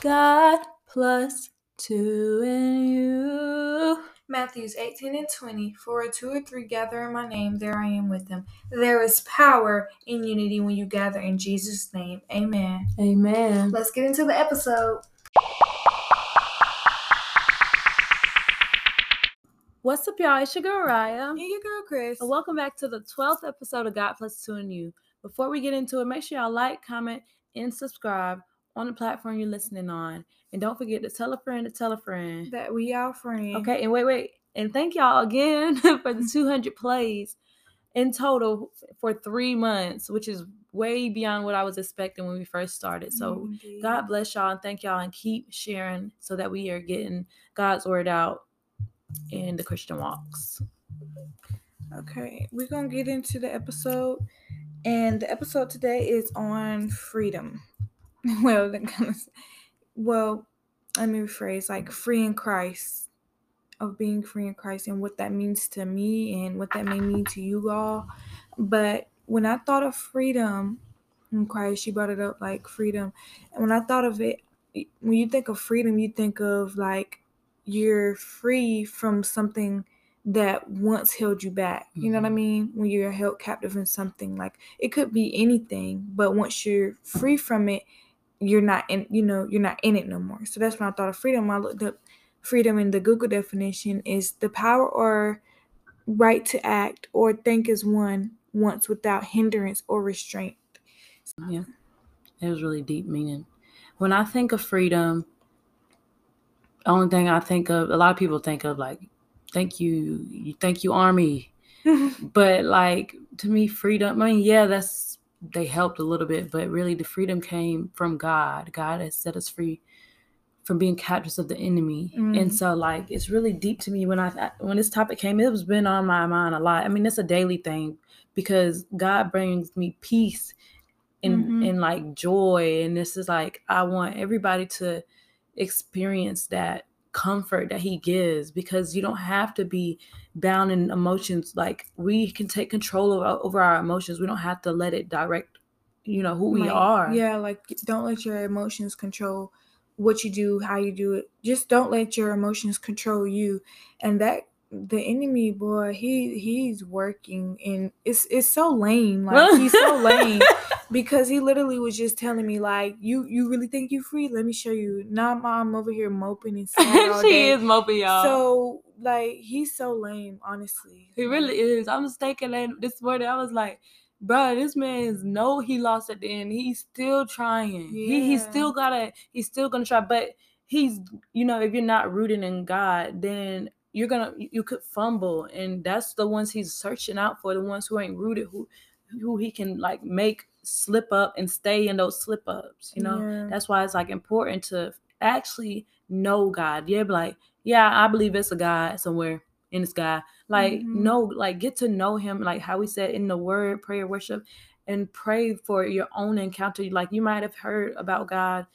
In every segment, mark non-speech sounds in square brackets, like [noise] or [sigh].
God plus two and you. Matthews 18 and 20. For a two or three gather in my name, there I am with them. There is power in unity when you gather in Jesus' name. Amen. Amen. Let's get into the episode. What's up, y'all? It's your girl Raya. And your girl Chris. And welcome back to the 12th episode of God Plus Two and You. Before we get into it, make sure y'all like, comment, and subscribe on the platform you're listening on. And don't forget to tell a friend to tell a friend. That we are friends. Okay, and wait, wait. And thank y'all again [laughs] for the [laughs] 200 plays in total for three months, which is way beyond what I was expecting when we first started. So mm, Indeed. God bless y'all and thank y'all and keep sharing so that we are getting God's word out in the Christian walks. Okay, we're gonna get into the episode, and the episode today is on freedom. [laughs] well, that kind of, well, let me rephrase like free in Christ, of being free in Christ, and what that means to me, and what that may mean to you all. But when I thought of freedom in Christ, she brought it up like freedom, and when I thought of it, when you think of freedom, you think of like you're free from something that once held you back. You know what I Mhm. mean? When you're held captive in something, like it could be anything, but once you're free from it, you're not in. You know, you're not in it no more. So that's when I thought of freedom. I looked up freedom in the Google definition is the power or right to act or think as one once without hindrance or restraint. Yeah. It was really deep meaning. When I think of freedom, the only thing I think of, a lot of people think of like, thank you, you thank you, Army. [laughs] But like to me, freedom, I mean, yeah, that's they helped a little bit, but really the freedom came from God. God has set us free from being captives of the enemy. Mm. And so like it's really deep to me when I when this topic came, it was been on my mind a lot. I mean, it's a daily thing because God brings me peace and Mhm. and like joy. And this is like I want everybody to experience that comfort that he gives because you don't have to be bound in emotions like we can take control over, over our emotions we don't have to let it direct you know who we Like, are Yeah, like don't let your emotions control what you do, how you do it. Just don't let your emotions control you. And that the enemy boy, he he's working and it's it's so lame. Like [laughs] he's so lame because he literally was just telling me like you you really think you free? Let me show you. Now I'm over here moping and [laughs] sad she day. is moping y'all So like he's so lame, honestly. he really is i'm thinking that this morning i was like bro this man is no, he lost at the end he's still trying he, he's still gotta he's still gonna try but he's you know if you're not rooted in god then you're gonna you could fumble and that's the ones he's searching out for the ones who ain't rooted who who he can like make slip up and stay in those slip ups you know Yeah. that's why it's like important to actually know god yeah like yeah i believe it's a god somewhere in the sky like Mhm. know like get to know him like how we said in the word prayer worship and pray for your own encounter like you might have heard about god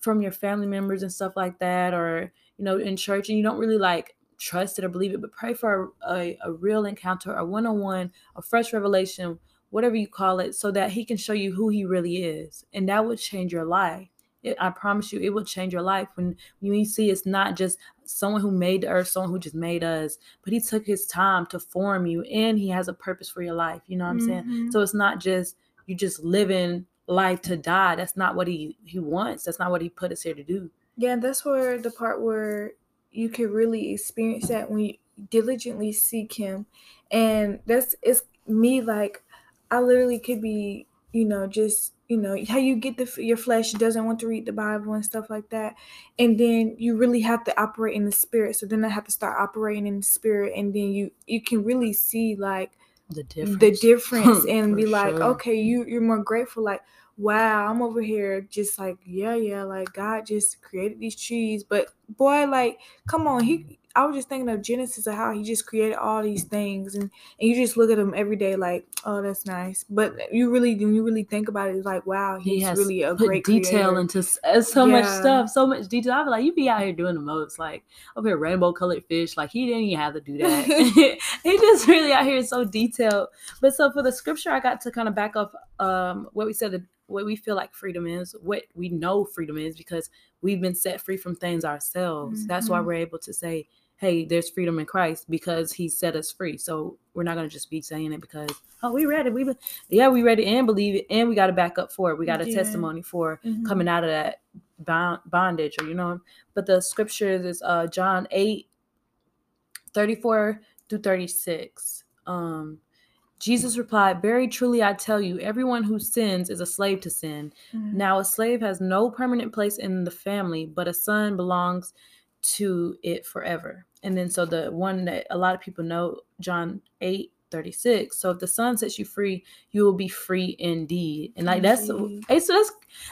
from your family members and stuff like that or you know in church and you don't really like trust it or believe it but pray for a, a, a real encounter a one-on-one a fresh revelation whatever you call it so that he can show you who he really is and that would change your life. It, i promise you it will change your life when when you see it's not just someone who made the earth someone who just made us but he took his time to form you and he has a purpose for your life you know what i'm saying? Mhm. so it's not just you just living life to die that's not what he he wants that's not what he put us here to do. Yeah, and that's where the part where you can really experience that when you diligently seek him. And that's it's me like I literally could be, you know, just, you know, how you get the your flesh doesn't want to read the Bible and stuff like that. And then you really have to operate in the spirit. So then I have to start operating in the spirit and then you you can really see like the difference the difference [laughs] and be like, sure. okay, you you're more grateful. Like, wow, I'm over here just like, yeah, yeah, like God just created these trees. But boy, like, come on, he I was just thinking of Genesis of how he just created all these things and, and you just look at him every day like, oh, that's nice. But you really when you really think about it, it's like, wow, he he's has really a great detail creator. into uh, so much stuff, so much detail. I be like, you be out here doing the most, like over here rainbow colored fish. Like he didn't even have to do [laughs] that. [laughs] he just really out here so detailed. But so for the scripture, I got to kind of back up um what we said what we feel like freedom is, what we know freedom is, because we've been set free from things ourselves. Mm-hmm. That's why mm-hmm. we're able to say, hey, there's freedom in Christ because he set us free. So we're not going to just be saying it because, oh, we read it. We, be- yeah, we read it and believe it. And we got to back up for it. We got a yeah. testimony for mm-hmm. coming out of that bondage or, you know, but the scriptures is uh, John 8, 34 through 36. Um, Jesus replied, Very truly I tell you, everyone who sins is a slave to sin. Mm-hmm. Now, a slave has no permanent place in the family, but a son belongs to it forever. And then, so the one that a lot of people know, John 8 36. So if the son sets you free, you will be free indeed. And like that's so that's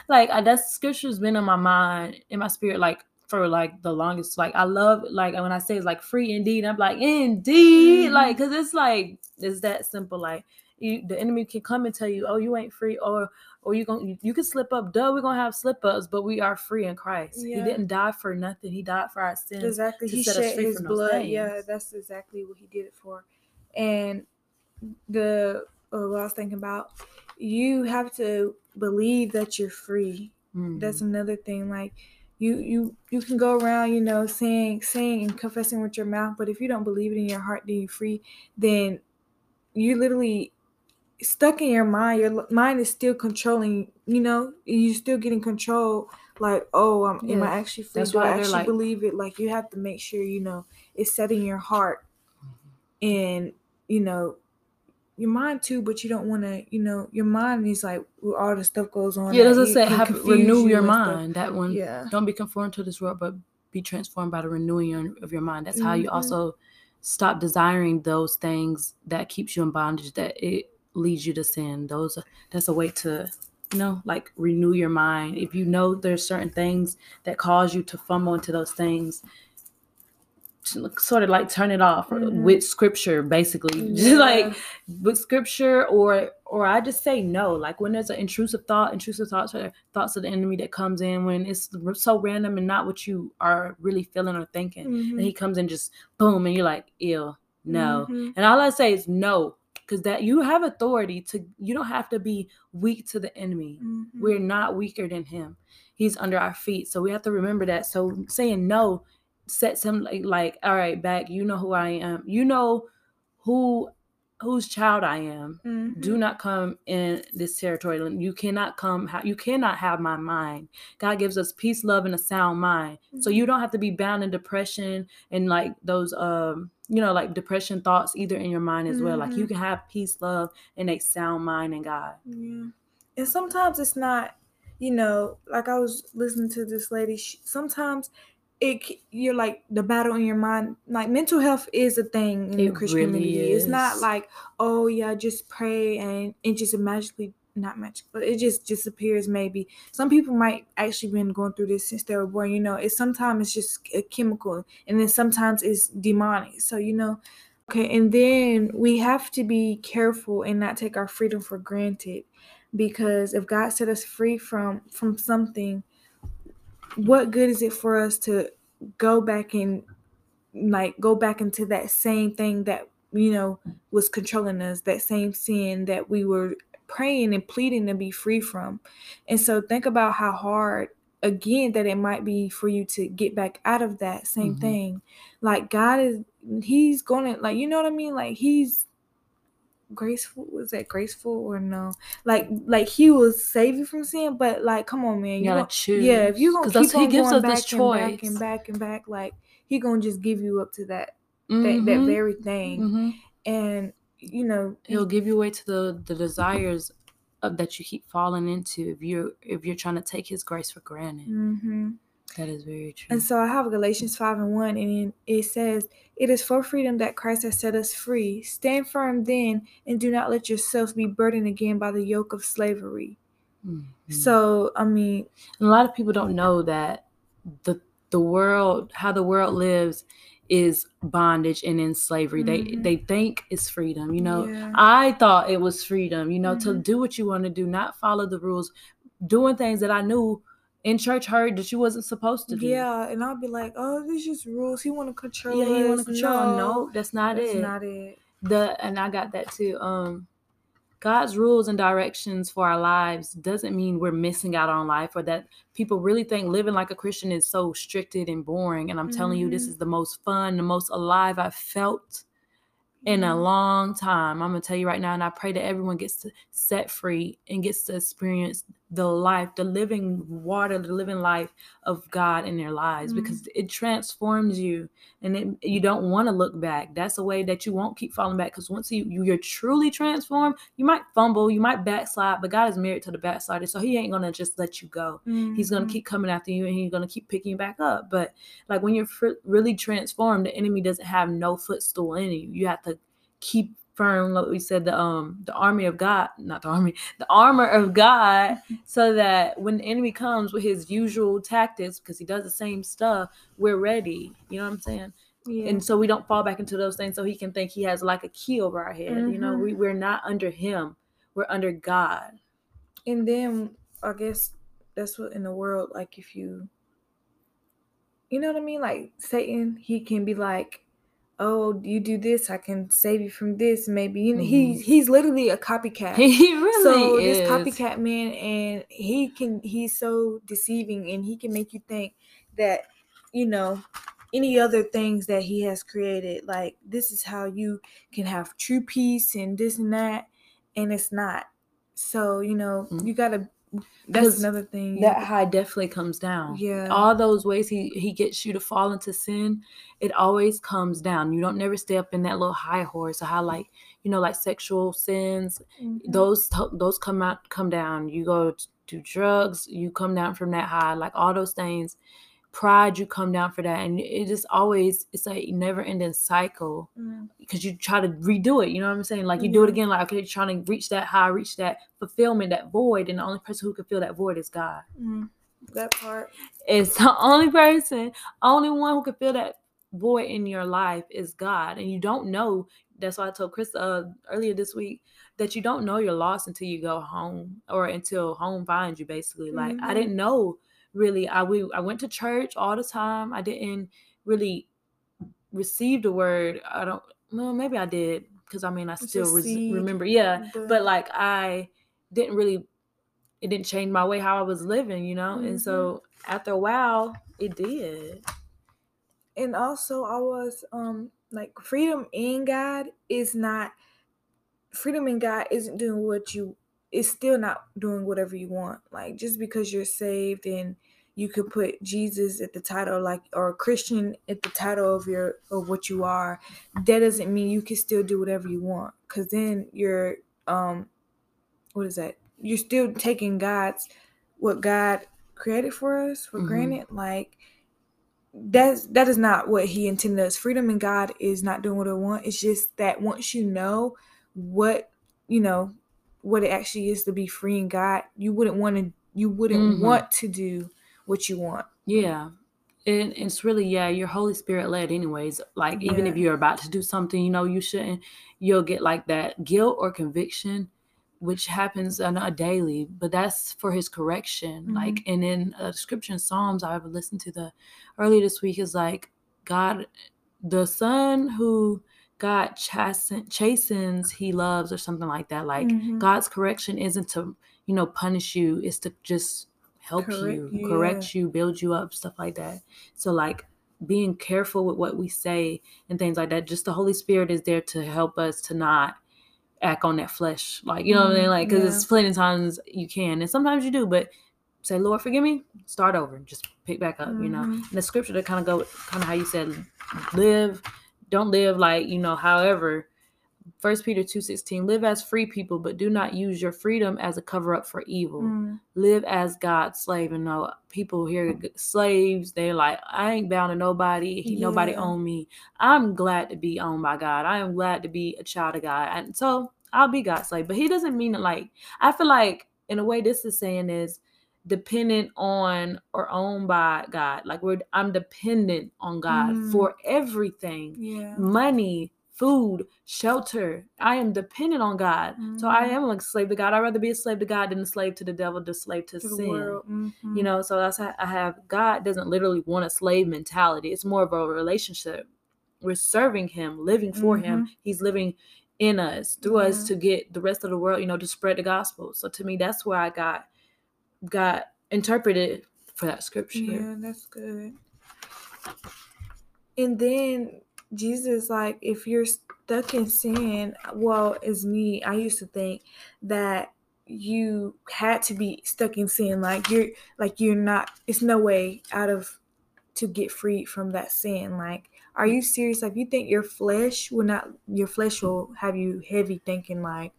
like that scripture's been in my mind, in my spirit, like for like the longest. Like I love like when I say it's like free indeed, I'm like indeed, mm-hmm. like because it's like it's that simple. Like you, the enemy can come and tell you, oh, you ain't free, or or you going you can slip up. Duh, we're gonna have slip ups, but we are free in Christ. Yeah. He didn't die for nothing. He died for our sins. Exactly. He shed his blood. Yeah, that's exactly what he did it for. And the uh, what I was thinking about, you have to believe that you're free. Mm-hmm. That's another thing. Like you you you can go around you know saying saying and confessing with your mouth but if you don't believe it in your heart that you're free then you literally stuck in your mind your mind is still controlling you know you're still getting control like oh um, yeah. am i actually free That's do i actually like, believe it like you have to make sure you know it's set in your heart mm-hmm. and you know your mind too, but you don't want to, you know, your mind is like all the stuff goes on. Yeah, I said, have renew you your mind. Stuff. That one. Yeah. Don't be conformed to this world, but be transformed by the renewing of your mind. That's how mm-hmm. you also stop desiring those things that keeps you in bondage. That it leads you to sin. Those. That's a way to, you know, like renew your mind. If you know there's certain things that cause you to fumble into those things, sort of like turn it off mm-hmm. with scripture basically [laughs] yeah. just like with scripture or or i just say no like when there's an intrusive thought intrusive thoughts are thoughts of the enemy that comes in when it's so random and not what you are really feeling or thinking mm-hmm. and he comes in just boom and you're like ill no mm-hmm. and all i say is no because that you have authority to you don't have to be weak to the enemy mm-hmm. we're not weaker than him he's under our feet so we have to remember that so saying no sets him like like all right back you know who i am you know who whose child i am mm-hmm. do not come in this territory you cannot come you cannot have my mind god gives us peace love and a sound mind mm-hmm. so you don't have to be bound in depression and like those um you know like depression thoughts either in your mind as mm-hmm. well like you mm-hmm. can have peace love and a sound mind in god yeah and sometimes it's not you know like i was listening to this lady she, sometimes it you're like the battle in your mind like mental health is a thing in it the christian really community is. it's not like oh yeah just pray and it just magically not magic but it just disappears maybe some people might actually been going through this since they were born you know it's sometimes it's just a chemical and then sometimes it's demonic so you know okay and then we have to be careful and not take our freedom for granted because if god set us free from from something what good is it for us to go back and like go back into that same thing that you know was controlling us that same sin that we were praying and pleading to be free from? And so think about how hard again that it might be for you to get back out of that same mm-hmm. thing. Like god is he's gonna like you know what i mean? Like he's graceful was that graceful or no like like he will save you from sin but like come on man you, gotta choose yeah if you gonna keep on going back and choice. back and back and back like he gonna just give you up to that mm-hmm. that, that mm-hmm. very thing mm-hmm. and you know he'll give you away to the the desires of, that you keep falling into if you're if you're trying to take his grace for granted mm-hmm. That is very true. And so I have Galatians 5 and 1, and it says, It is for freedom that Christ has set us free. Stand firm then, and do not let yourselves be burdened again by the yoke of slavery. Mm-hmm. So, I mean, a lot of people don't know that the the world, how the world lives, is bondage and in slavery. Mm-hmm. They they think it's freedom. You know, yeah. I thought it was freedom. You know, mm-hmm. to do what you want to do, not follow the rules, doing things that I knew in church heard that she wasn't supposed to do. Yeah, and I'll be like, oh, this just rules. He want to control. Yeah, he want to control. No, no, that's not it. that's it. Not it. The and I got that too. Um, God's rules and directions for our lives doesn't mean we're missing out on life or that people really think living like a Christian is so stricted and boring. And I'm telling you, this Mhm. is the most fun, the most alive I've felt in a long time. I'm gonna tell you right now, and I pray that everyone gets to set free and gets to experience the life, the living water, the living life of God in their lives Mm. because it transforms you, and it, you don't want to look back. That's a way that you won't keep falling back because once you, you you're truly transformed, you might fumble, you might backslide, but God is married to the backslider, so He ain't gonna just let you go. He's gonna Mhm. keep coming after you, and He's gonna keep picking you back up. But like when you're fr- really transformed, the enemy doesn't have no footstool in you. You have to keep firm, like we said, the um the army of God, not the army, the armor of God, [laughs] so that when the enemy comes with his usual tactics, because he does the same stuff, we're ready. You know what I'm saying? Yeah. And so we don't fall back into those things. So he can think he has like a key over our head. You know, we, we're not under him. We're under God. and then I guess that's what in the world, like if you, you know what I mean, like Satan, he can be like, "Oh, you do this, I can save you from this." Maybe you know, he's he's literally a copycat. He really so is. this copycat man, and he can he's so deceiving, and he can make you think that you know any other things that he has created, like this is how you can have true peace and this and that, and it's not. So you know Mm. you gotta. That's another thing. that high definitely comes down. Yeah. All those ways he he gets you to fall into sin, it always comes down. You don't never stay up in that little high horse or how like you know like sexual sins. Mhm. Those those come out come down. You go to do drugs, you come down from that high. Like all those things, pride, you come down for that, and it just always it's a never ending cycle Mm. because you try to redo it. You know what I'm saying? Like you do it again. Like okay, you're trying to reach that high, reach that fulfillment, that void, and the only person who can fill that void is God. Mm. That part. It's the [laughs] only person, only one who can fill that void in your life is God. And you don't know. That's why I told Chris uh, earlier this week that you don't know you're lost until you go home or until home finds you. Basically, like I Mhm. didn't know really. I we I went to church all the time. I didn't really receive the word. I don't. Well, maybe I did because I mean I still res- remember. Yeah, but- but like I didn't really it didn't change my way how I was living, you know? Mhm. And so after a while, it did. and also I was um like freedom in God is not freedom in God isn't doing what you it's still not doing whatever you want. Like just because you're saved and you could put Jesus at the title like or Christian at the title of your of what you are, that doesn't mean you can still do whatever you want. Cause then you're um what is that? You're still taking God's what God created for us for Mhm. granted. Like that's that is not what he intended us. Freedom in God is not doing what I want. It's just that once you know what you know what it actually is to be free in God, you wouldn't want to you wouldn't Mhm. want to do what you want. Yeah. And it's really, yeah, you're Holy Spirit led, anyways. Like, even if you're about to do something, you know, you shouldn't, you'll get like that guilt or conviction, which happens on a daily, but that's for his correction. Mhm. Like, and in a scripture in Psalms, I listened to the earlier this week is like, God, the son who God chasten, chastens, he loves, or something like that. Like, Mhm. God's correction isn't to, you know, punish you, it's to just help Correct you, you, correct you, build you up, stuff like that. So, like, being careful with what we say and things like that. Just the Holy Spirit is there to help us to not act on that flesh. Like, you know what I mean? Mm, Like, because yeah. it's plenty of times you can, and sometimes you do, but say, Lord, forgive me, start over, just pick back up, you know? Mhm. And the scripture to kind of go, kind of how you said, live, don't live like, you know, however. First Peter 2:16 live as free people but do not use your freedom as a cover up for evil. Mm. live as God's slave and know people here slaves they're like I ain't bound to nobody. He, nobody own me. I'm glad to be owned by God. I am glad to be a child of God. And so I'll be God's slave. But he doesn't mean it like I feel like in a way this is saying is dependent on or owned by God like we're I'm dependent on God Mm. for everything Yeah. money, food, shelter. I am dependent on God. So I Mhm. am like a slave to God. I'd rather be a slave to God than a slave to the devil, the slave to, To sin. Mhm. You know, so that's how I have God doesn't literally want a slave mentality. It's more of a relationship. We're serving him, living for him. He's living in us through us to get the rest of the world, you know, to spread the gospel. So to me, that's where I got got interpreted for that scripture. Yeah, that's good. And then Jesus, like, if you're stuck in sin, well, as me, I used to think that you had to be stuck in sin. Like you're like you're not it's no way out of to get freed from that sin. Like, are you serious? Like you think your flesh will not your flesh will have you heavy thinking like,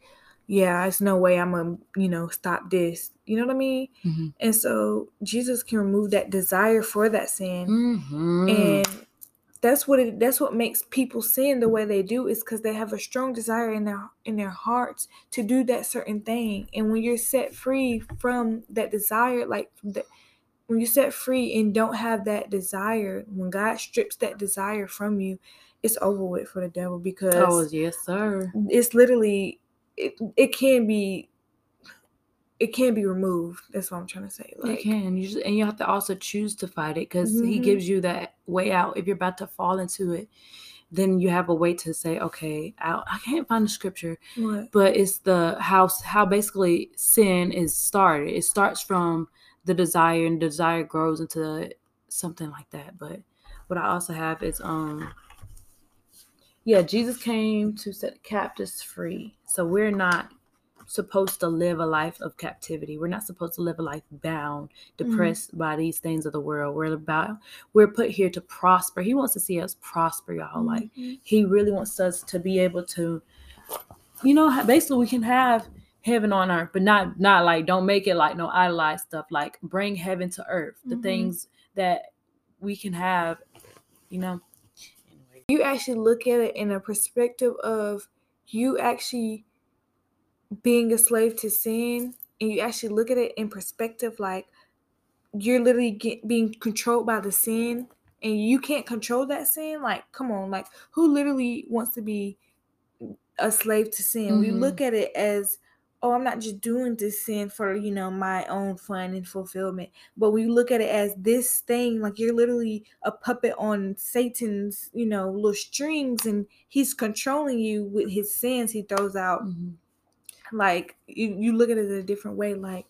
yeah, it's no way I'm gonna, you know, stop this. You know what I mean? Mhm. And so Jesus can remove that desire for that sin. Mhm. And that's what it that's what makes people sin the way they do is because they have a strong desire in their in their hearts to do that certain thing. And when you're set free from that desire, like the, when you're set free and don't have that desire, when God strips that desire from you, it's over with for the devil because oh yes, sir. it's literally it, it can be it can be removed. That's what I'm trying to say. Like you can. You just, and you have to also choose to fight it because he Mhm. gives you that way out. If you're about to fall into it, then you have a way to say, okay, I, I can't find the scripture, what? but it's the how how basically sin is started. It starts from the desire, and desire grows into something like that. But what I also have is um. Yeah, Jesus came to set the captives free. So we're not supposed to live a life of captivity. We're not supposed to live a life bound, depressed by these things of the world. We're about we're put here to prosper. He wants to see us prosper, y'all. Like Mhm. he really wants us to be able to, you know, basically we can have heaven on earth, but not not like don't make it like no idolized stuff. Like bring heaven to earth. The Mhm. things that we can have, you know. You actually look at it in a perspective of you actually being a slave to sin and you actually look at it in perspective like you're literally get, being controlled by the sin and you can't control that sin like come on like who literally wants to be a slave to sin we Mhm. look at it as oh i'm not just doing this sin for you know my own fun and fulfillment. But we look at it as this thing like you're literally a puppet on satan's you know little strings and he's controlling you with his sins he throws out. Mhm. like you, you look at it a different way like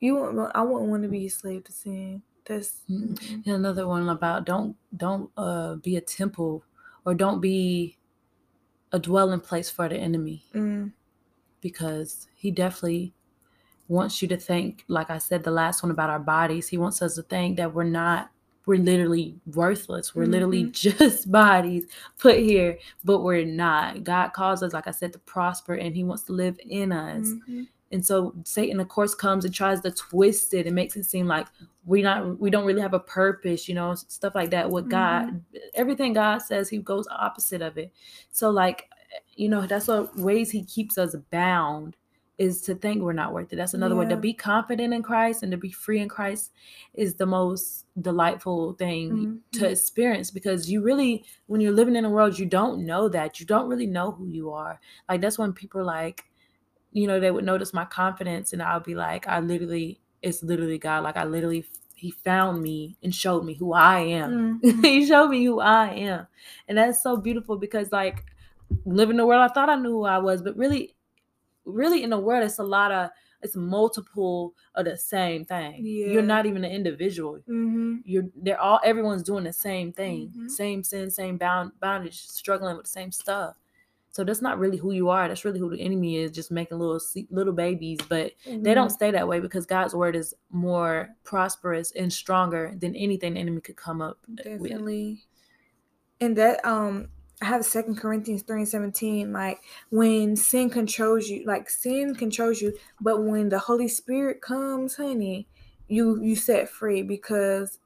you i wouldn't want to be a slave to sin. That's mm-mm. Another one about don't don't uh be a temple or don't be a dwelling place for the enemy. Mm, because he definitely wants you to think like I said the last one about our bodies he wants us to think that we're not we're literally worthless we're literally [laughs] just bodies put here but we're not God calls us like I said to prosper and he wants to live in us mhm. and so Satan, of course, comes and tries to twist it and makes it seem like we not we don't really have a purpose, you know, stuff like that. With God, everything God says, He goes opposite of it. So, like, you know, that's what ways He keeps us bound is to think we're not worth it. That's another way to be confident in Christ and to be free in Christ is the most delightful thing to Mhm. experience because you really, when you're living in a world, you don't know that. You don't really know who you are. Like, that's when people like, you know, they would notice my confidence and I'll be like, I literally, it's literally God. Like I literally, he found me and showed me who I am. Mhm. [laughs] he showed me who I am. And that's so beautiful because like living in the world, I thought I knew who I was, but really, really in the world, it's a lot of, it's multiple of the same thing. Yeah. You're not even an individual. Mhm. You're they're all everyone's doing the same thing, Mhm. same sin, same bound bondage, struggling with the same stuff. So that's not really who you are. That's really who the enemy is, just making little little babies. But they don't Mhm. stay that way because God's word is more prosperous and stronger than anything the enemy could come up with. definitely and that um i have second corinthians 3 and 17 like when sin controls you like sin controls you but when the holy spirit comes honey you you set free because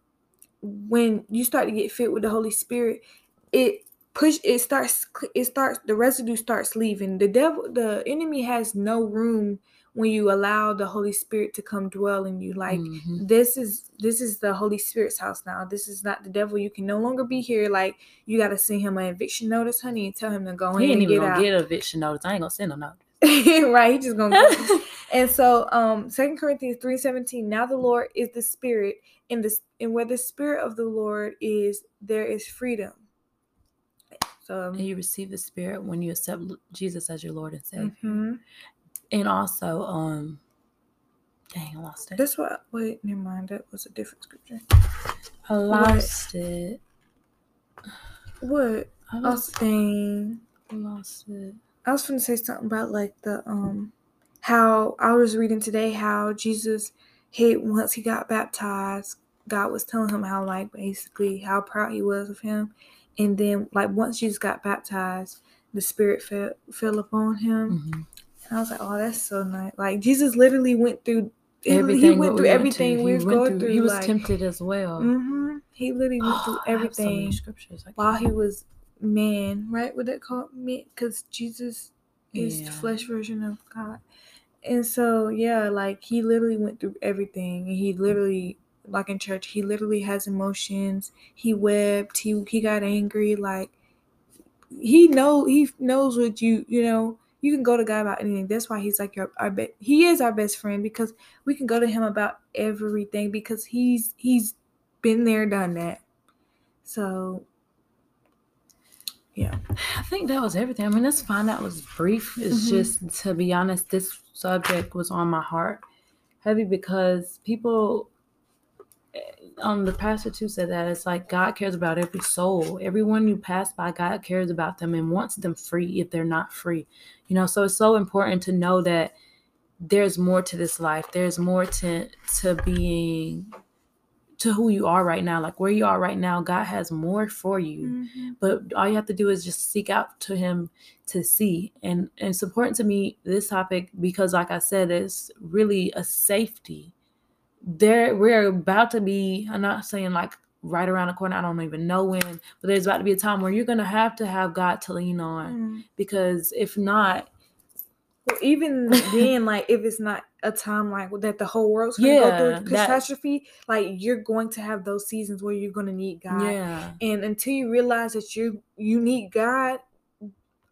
when you start to get fit with the holy spirit it push it starts it starts the residue starts leaving. The devil the enemy has no room when you allow the holy spirit to come dwell in you like Mhm. this is this is the holy spirit's house now this is not the devil you can no longer be here like you got to send him an eviction notice honey and tell him to go he in ain't and even get gonna out get a eviction notice. I ain't gonna send no notice. [laughs] right he just gonna go. [laughs] and so um second corinthians 3 17 now the lord is the spirit and this and where the spirit of the lord is there is freedom So And you receive the Spirit when you accept Jesus as your Lord and Savior. mhm. And also, um, dang, I lost it. that's what. Wait, never mind. That was a different scripture. I lost it. What? I lost. I lost it. I was going to say something about like the um how I was reading today how Jesus he once he got baptized, God was telling him how like basically how proud he was of him. And then like once Jesus got baptized, the spirit fell fell upon him. Mhm. I was like, Oh, that's so nice. Like Jesus literally went through he- Everything he went we through to. everything we was going through. He was like, tempted as well. hmm He literally went through [sighs] have so everything scriptures. While he was man, right? What that called man? Because Jesus is Yeah. the flesh version of God. And so, yeah, like he literally went through everything. And he literally, like in church, he literally has emotions. He wept. He he got angry. Like he know he knows what you you know. You can go to God about anything. That's why he's like your our be- he is our best friend because we can go to him about everything because he's he's been there, done that. So yeah. I think that was everything. I mean, that's fine. That was brief. It's Mhm. just, to be honest, this subject was on my heart heavy because people, um, the pastor too said that it's like God cares about every soul. Everyone you pass by, God cares about them and wants them free if they're not free. You know, so it's so important to know that there's more to this life. There's more to to being to who you are right now. Like where you are right now, God has more for you but all you have to do is just seek out to him to see and, and it's important to me this topic because like i said it's really a safety there we're about to be i'm not saying like right around the corner i don't even know when but there's about to be a time where you're gonna have to have god to lean on Mm. because if not Well, even [laughs] then, like if it's not a time like that, the whole world's gonna go through a that- catastrophe. Like you're going to have those seasons where you're gonna need God, yeah and until you realize that you you need God,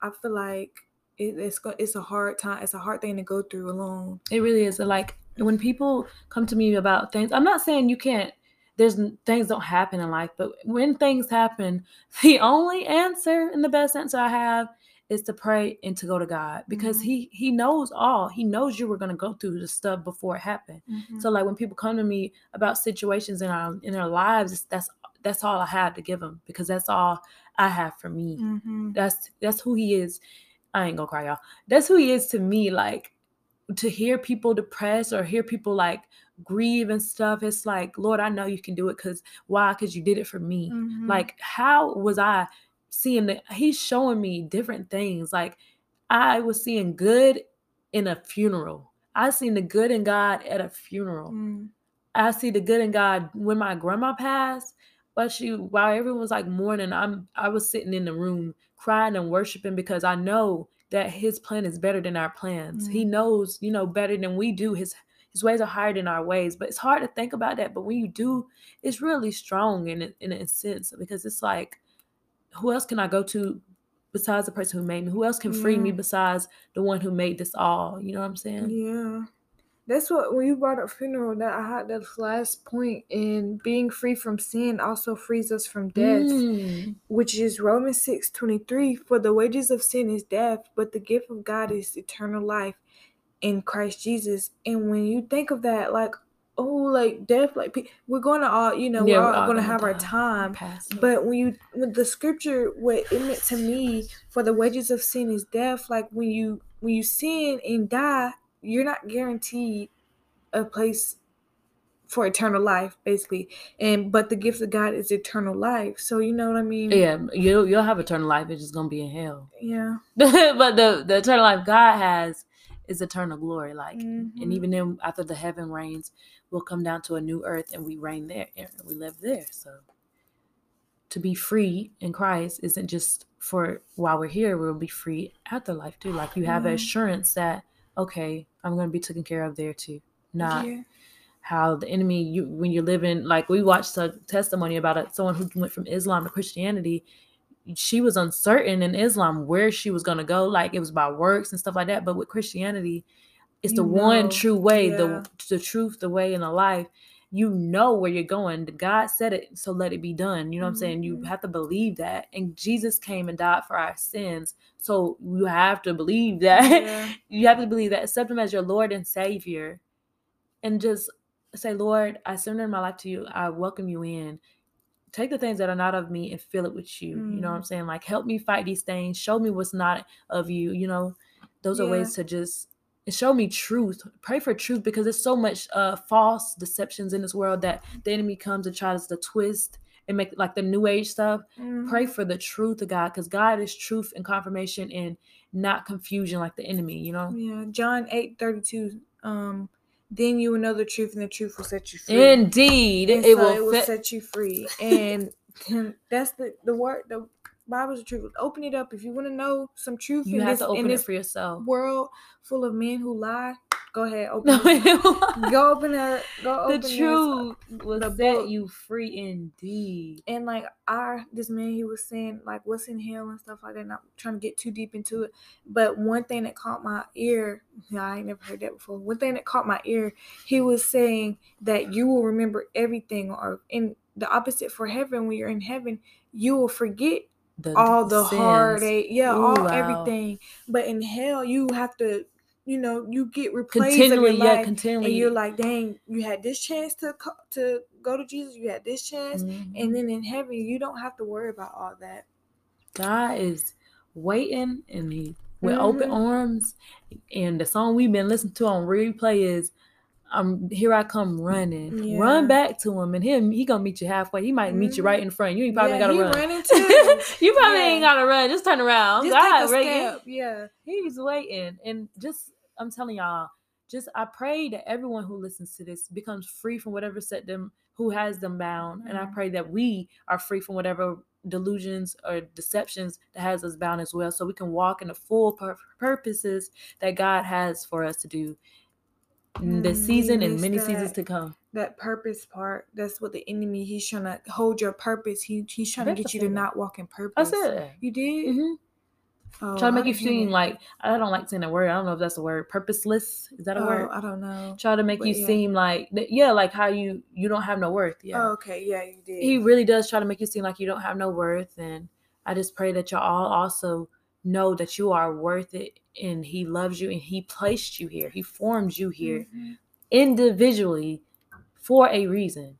I feel like it, it's it's a hard time. It's a hard thing to go through alone. It really is. Like when people come to me about things, I'm not saying you can't. There's things don't happen in life, but when things happen, [laughs] the only answer and the best answer I have is to pray and to go to God because Mhm. He He knows all. He knows you were gonna go through the stuff before it happened. So like when people come to me about situations in our in their lives, that's that's all I have to give them because that's all I have for me Mhm. that's that's who he is. I ain't gonna cry, y'all. That's who he is to me. Like to hear people depressed or hear people like grieve and stuff. It's like, Lord, I know you can do it. Cause why? Cause you did it for me. Mhm. Like, how was I seeing that? He's showing me different things. Like I was seeing good in a funeral. I seen the good in God at a funeral. Mm. I see the good in God when my grandma passed. But she, while everyone was like mourning, I'm I was sitting in the room crying and worshiping because I know that His plan is better than our plans. He Mm. knows, you know, better than we do. His His ways are higher than our ways. But it's hard to think about that. But when you do, it's really strong in in a sense because it's like, who else can I go to besides the person who made me? Who else can free me besides the one who made this all? You know what I'm saying? Yeah. That's what when you brought up funeral that I had that last point in being free from sin also frees us from death. Mm. which is Romans 6 23. For the wages of sin is death, but the gift of God is eternal life in Christ Jesus. And when you think of that, like, oh, like death, like we're going to all, you know, Yeah, we're all all going to gonna have our time. Pass. But when you, when the scripture, what it meant to me, for the wages of sin is death. Like when you, when you sin and die, you're not guaranteed a place for eternal life, basically. And but the gift of God is eternal life. So you know what I mean? Yeah, you'll you'll have eternal life. It's just gonna be in hell. Yeah. [laughs] but the the eternal life God has is eternal glory. Like, Mhm. and even then, after the heaven reigns, we'll come down to a new earth and we reign there and we live there. So, to be free in Christ isn't just for while we're here. We'll be free after life too. Like you have Yeah. assurance that okay, I'm gonna be taken care of there too. Not Yeah. how the enemy you when you're living like we watched a testimony about it someone who went from islam to christianity she was uncertain in islam where she was going to go like it was about works and stuff like that but with christianity it's the You one true way yeah. the the truth the way and the life you know where you're going. God said it, so let it be done. You know what I'm saying? You Mhm. have to believe that. And Jesus came and died for our sins. So you have to believe that. Yeah. [laughs] you have to believe that. Accept him as your Lord and Savior. And just say, Lord, I surrender my life to you. I welcome you in. Take the things that are not of me and fill it with you. You know what I'm Mm. saying? Like help me fight these things. Show me what's not of you. You know, those are ways to just and show me truth. Pray for truth because there's so much uh false deceptions in this world that the enemy comes and tries to twist and make like the new age stuff. Pray Mhm. for the truth of God because God is truth and confirmation and not confusion like the enemy, you know? Yeah, John eight thirty two. Um, then you will know the truth, and the truth will set you free. Indeed. And it so will it will set you free, and [laughs] that's the the word. The Bible's the truth. Open it up if you want to know some truth you in have this to in open it this for yourself. world full of men who lie. Go ahead, [laughs] open No, it. it Go open her. Go the open this. truth will the set book. you free indeed. and like our this man he was saying like what's in hell and stuff like that not trying to get too deep into it but one thing that caught my ear i ain't never heard that before one thing that caught my ear he was saying that you will remember everything or in the opposite for heaven when you're in heaven you will forget The all the sins. heartache yeah Ooh, all wow. everything but in hell you have to you know you get of your continually, yeah, life continually. and you're like dang you had this chance to co- to go to jesus you had this chance Mhm. and then in heaven, you don't have to worry about all that. God is waiting and he with open Mhm. arms. And the song we've been listening to on replay is um here I come running. Yeah. Run back to him and him he gonna meet you halfway. He might meet you right in front. You ain't probably yeah, gotta run. running [laughs] too. you probably Yeah. ain't gotta run. Just turn around. Just God, take a right? step. Yeah. He's waiting. And just I'm telling y'all, just I pray that everyone who listens to this becomes free from whatever set them who has them bound. And I Mhm. pray that we are free from whatever delusions or deceptions that has us bound as well. So we can walk in the full pur- purposes that God has for us to do this season and many seasons to come. That purpose part, that's what the enemy, he's trying to hold your purpose. He He's trying to get the you to not walk in I purpose. said that. You did? hmm Oh, Try to make you seem like I don't like saying that word. I don't know if that's a word. Purposeless is that a Oh, word? I don't know. Try to make but you yeah. seem like yeah, like how you you don't have no worth. Yeah. Oh, okay. Yeah, you did. he really does try to make you seem like you don't have no worth and i just pray that y'all all also know that you are worth it and he loves you and he placed you here. He formed you here Mhm. individually for a reason.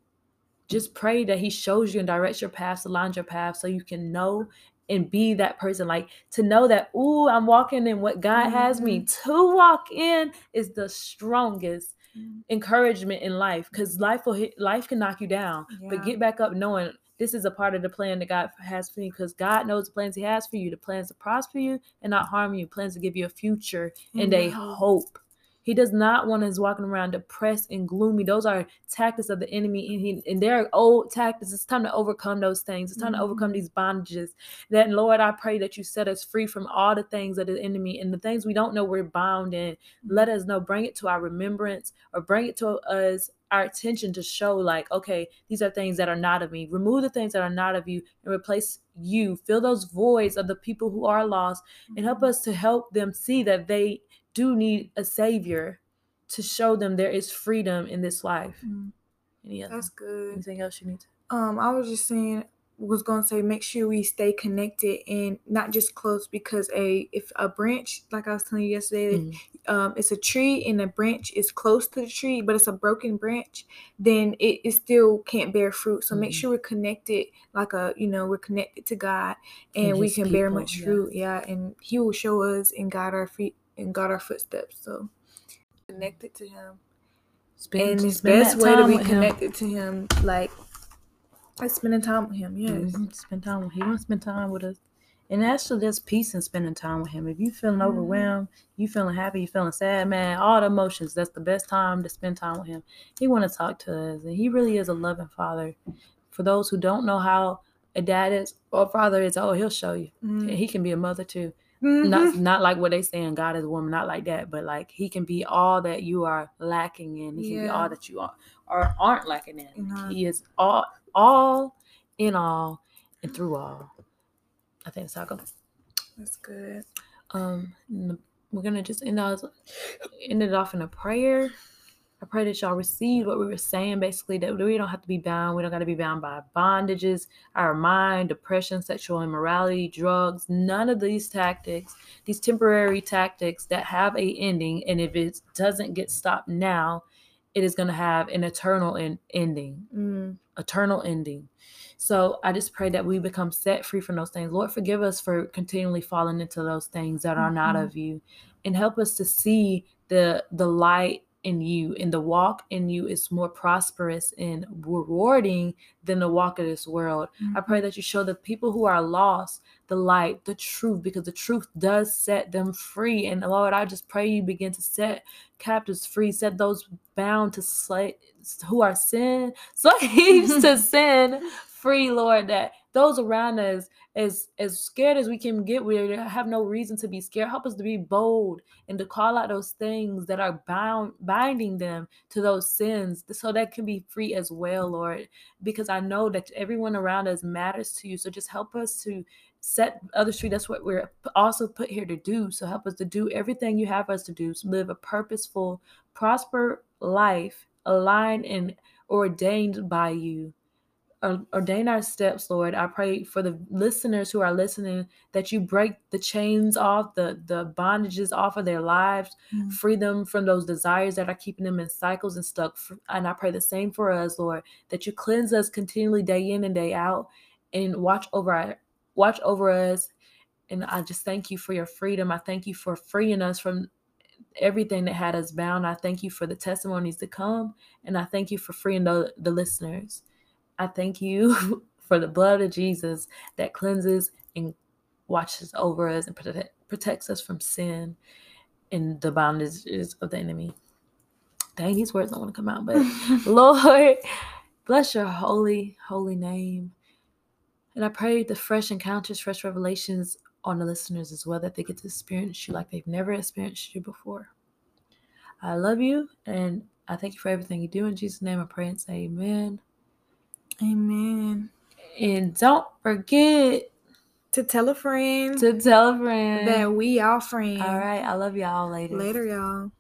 Just pray that he shows you and directs your paths aligns your path so you can know and be that person. Like to know that ooh i'm walking in what god has me to walk in is the strongest Mhm. encouragement in life because life will hit life can knock you down. But get back up knowing this is a part of the plan that god has for you because god knows the plans he has for you. The plans to prosper you and not harm you. Plans to give you a future and a hope. He does not want us walking around depressed and gloomy. Those are tactics of the enemy and, he, and they're old tactics. It's time to overcome those things. It's time to overcome Mhm. these bondages. That lord i pray that you set us free from all the things of the enemy and the things we don't know we're bound in. Let us know. Bring it to our remembrance or bring it to us our attention to show like okay these are things that are not of me. Remove the things that are not of you and replace you. Fill those voids of the people who are lost and help Mhm. us to help them see that they do need a savior to show them there is freedom in this life Mhm. any other That's good. anything else you need to Um, I was just saying was gonna say make sure we stay connected and not just close because a if a branch like I was telling you yesterday, Mhm. um, it's a tree and the branch is close to the tree, but it's a broken branch, then it, it still can't bear fruit. So make Mhm. sure we're connected, like a you know we're connected to God, and, And we can bear much yeah. fruit. Yeah, and He will show us and guide our feet and guide our footsteps. So connected to Him spend, and his best way to be with him. connected to him, like like spending time with him. Yes. Mhm. Spend time with him. He wants to spend time with us. And actually there's peace in spending time with him. If you feeling Mhm. overwhelmed, you feeling happy, you feeling sad, man, all the emotions, that's the best time to spend time with him. He want to talk to us. And he really is a loving father. For those who don't know how a dad is or a father is, oh, he'll show you. Mm. He can be a mother too. Mhm. Not not like what they saying God is a woman, not like that, but like he can be all that you are lacking in. He can be all that you are or aren't lacking in. Know, He is all all in all and through all. I think that's how it goes. that's good. Um, we're gonna just end, ours, end it off in a prayer. I pray that y'all receive what we were saying basically that we don't have to be bound. We don't got to be bound by bondages, our mind, depression, sexual immorality, drugs, none of these tactics, these temporary tactics that have a ending. And if it doesn't get stopped now, it is going to have an eternal en- ending, Mm. eternal ending. So I just pray that we become set free from those things. Lord, forgive us for continually falling into those things that are not Mhm. of you, and help us to see the the light in you. And the walk in you is more prosperous and rewarding than the walk of this world. I pray mm-hmm. that you show the people who are lost the light, the truth, because the truth does set them free. And Lord, I just pray you begin to set captives free, set those bound to slay who are sin, [laughs] slaves to [laughs] sin free, Lord, that those around us, as as scared as we can get, we have no reason to be scared. Help us to be bold and to call out those things that are bound binding them to those sins so that can be free as well, Lord. Because I know that everyone around us matters to you. So just help us to set others free. That's what we're also put here to do. So help us to do everything you have us to do. So live a purposeful, prosper life, aligned and ordained by you. Or- Ordain our steps, Lord. I pray for the listeners who are listening that you break the chains off, the the bondages off of their lives, Mm. free them from those desires that are keeping them in cycles and stuck. And I pray the same for us, Lord, that you cleanse us continually day in and day out and watch over our watch over us. And I just thank you for your freedom. I thank you for freeing us from everything that had us bound. I thank you for the testimonies to come. And I thank you for freeing the, the listeners. I thank you [laughs] for the blood of Jesus that cleanses and watches over us and protect, protects us from sin and the bondages of the enemy. Dang, these words don't want to come out, but [laughs] Lord, bless your holy, holy name. And I pray the fresh encounters, fresh revelations on the listeners as well, that they get to experience you like they've never experienced you before. I love you and I thank you for everything you do. In Jesus' name, I pray and say amen. Amen. And don't forget To tell a friend to tell a friend. that we all friends. All right. I love y'all later. Later, y'all.